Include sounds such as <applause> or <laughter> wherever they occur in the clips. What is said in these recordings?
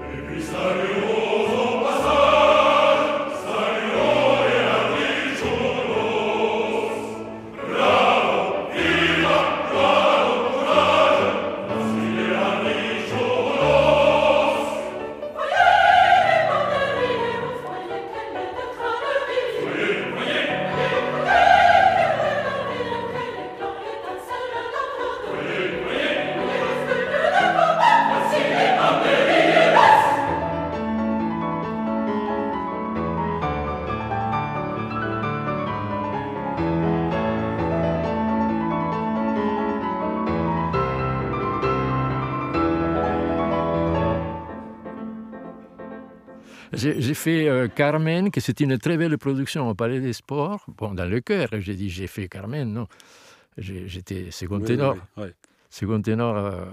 Every Saturday. J'ai fait euh, Carmen, que c'est une très belle production au Palais des Sports. Bon, dans le cœur, j'ai dit j'ai fait Carmen, non. J'étais second ténor. Second ténor euh,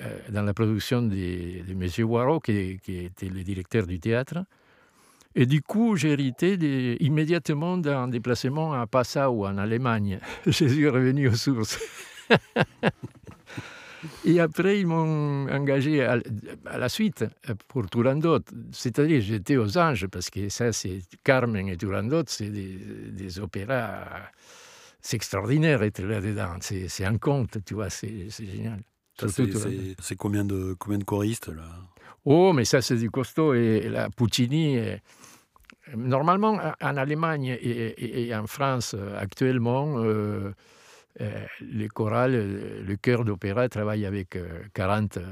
euh, dans la production de, de M. Waro, qui, qui, était le directeur du théâtre. Et du coup, j'ai hérité immédiatement d'un déplacement à Passau, en Allemagne. <laughs> je suis revenu aux sources. <laughs> <laughs> Et après, ils m'ont engagé à, la suite pour Turandot. C'est-à-dire, j'étais aux Anges, parce que ça, c'est Carmen et Turandot, c'est des, opéras. C'est extraordinaire être là-dedans. C'est un conte, tu vois, c'est génial. C'est combien de, combien de choristes, là? Oh, mais ça, c'est du costaud. Et la Puccini. Normalement, en Allemagne et, en France, actuellement, euh, euh, le choral, euh, le chœur d'opéra travaille avec 40 euh,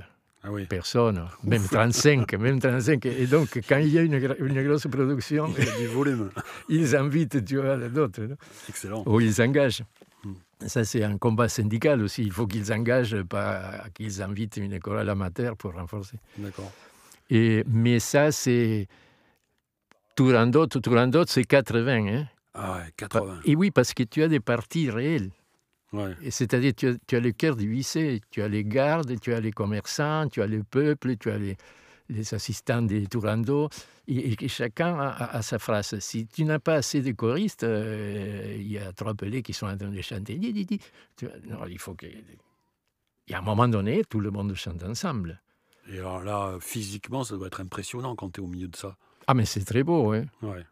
ah personnes, même 35, <laughs> même 35. Et donc, quand il y a une, une grosse production, il y a du volume. <laughs> ils invitent tu vois, d'autres. Excellent. Ou ils engagent. Hmm. Ça, c'est un combat syndical aussi. Il faut qu'ils engagent, pas qu'ils invitent une chorale amateur pour renforcer. D'accord. Et, mais ça, c'est. Turandot, Turandot, c'est 80. Hein? Ah ouais, 80. Et oui, parce que tu as des parties réelles. C'est-à-dire, tu, tu, as le cœur divisé. Tu as les gardes, tu as les commerçants, tu as le peuple, tu as les, les assistants des Turando. Et, chacun a, sa phrase. Si tu n'as pas assez de choristes, euh, il y a trois pelés qui sont en train de chanter. non, il faut que. Et à un moment donné, tout le monde chante ensemble. Et alors là, physiquement, ça doit être impressionnant quand tu es au milieu de ça. Ah, mais c'est très beau, hein. Ouais.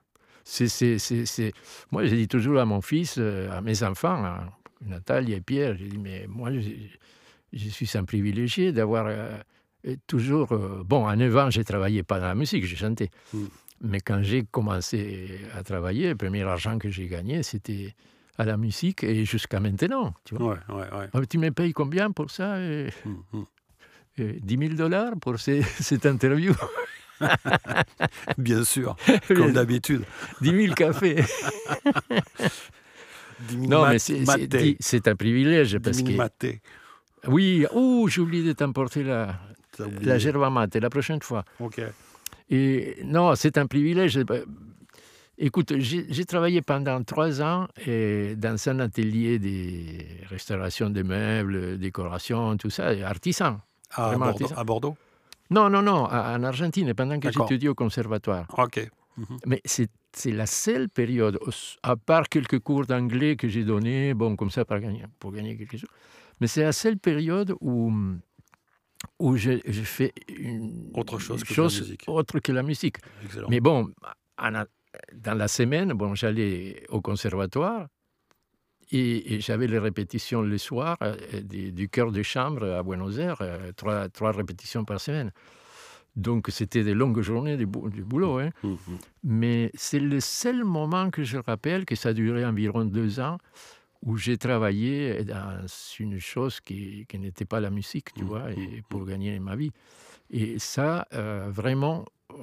C'est, Moi, je dis toujours à mon fils, euh, à mes enfants, hein, Nathalie et Pierre, j'ai dit, mais moi, je, suis un privilégié d'avoir euh, toujours... Euh, bon, à 9 ans, j'ai travaillé pas dans la musique, j'ai chanté. Hmm. Mais quand j'ai commencé à travailler, le premier argent que j'ai gagné, c'était à la musique et jusqu'à maintenant. Tu, vois. Ouais, ouais, ouais. Ah, tu me payes combien pour ça 10 000 hmm, hmm. dollars pour <laughs> cette interview? <laughs> Bien sûr, <laughs> comme d'habitude. 10 000 cafés. Non, mais c'est un privilège parce que. Maté. Oui, oh, j'ai oublié de t'emporter la, la gerba mate la prochaine fois. Ok. Et non, c'est un privilège. Écoute, j'ai travaillé pendant trois ans et dans un atelier de restauration de meubles, décoration, tout ça, artisan. À, Bordeaux, à Bordeaux? Non, non, non, en Argentine, pendant que j'étudiais au conservatoire. Ok. Mais c'est la seule période, à part quelques cours d'anglais que j'ai donnés, bon, comme ça, pour gagner, pour gagner quelque chose, mais c'est la seule période où, où j'ai fait une autre chose, que, chose la musique. autre que la musique. Mais bon, dans la semaine, bon, j'allais au conservatoire et, j'avais les répétitions le soir euh, du, du chœur de chambre à Buenos Aires, euh, trois, trois répétitions par semaine. Donc c'était des longues journées du, boulot. Hein. Mmh, mmh. Mais c'est le seul moment que je rappelle, que ça a duré environ deux ans, où j'ai travaillé dans une chose qui, n'était pas la musique, tu mmh, vois, et pour gagner ma vie. Et ça, euh, vraiment, euh,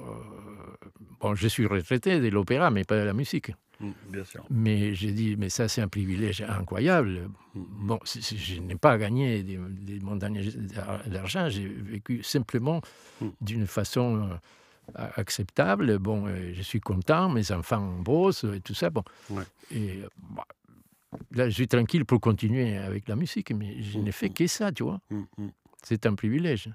bon, je suis retraité de l'opéra, mais pas de la musique. Bien sûr. Mais j'ai dit, mais ça, c'est un privilège incroyable. Mmh. Bon, je n'ai pas gagné des, des montagnes d'argent, j'ai vécu simplement mmh. d'une façon euh, acceptable. Bon, euh, je suis content, mes enfants bossent et tout ça. Bon. Et bah, là, je suis tranquille pour continuer avec la musique, mais je n'ai fait que ça, tu vois. C'est un privilège.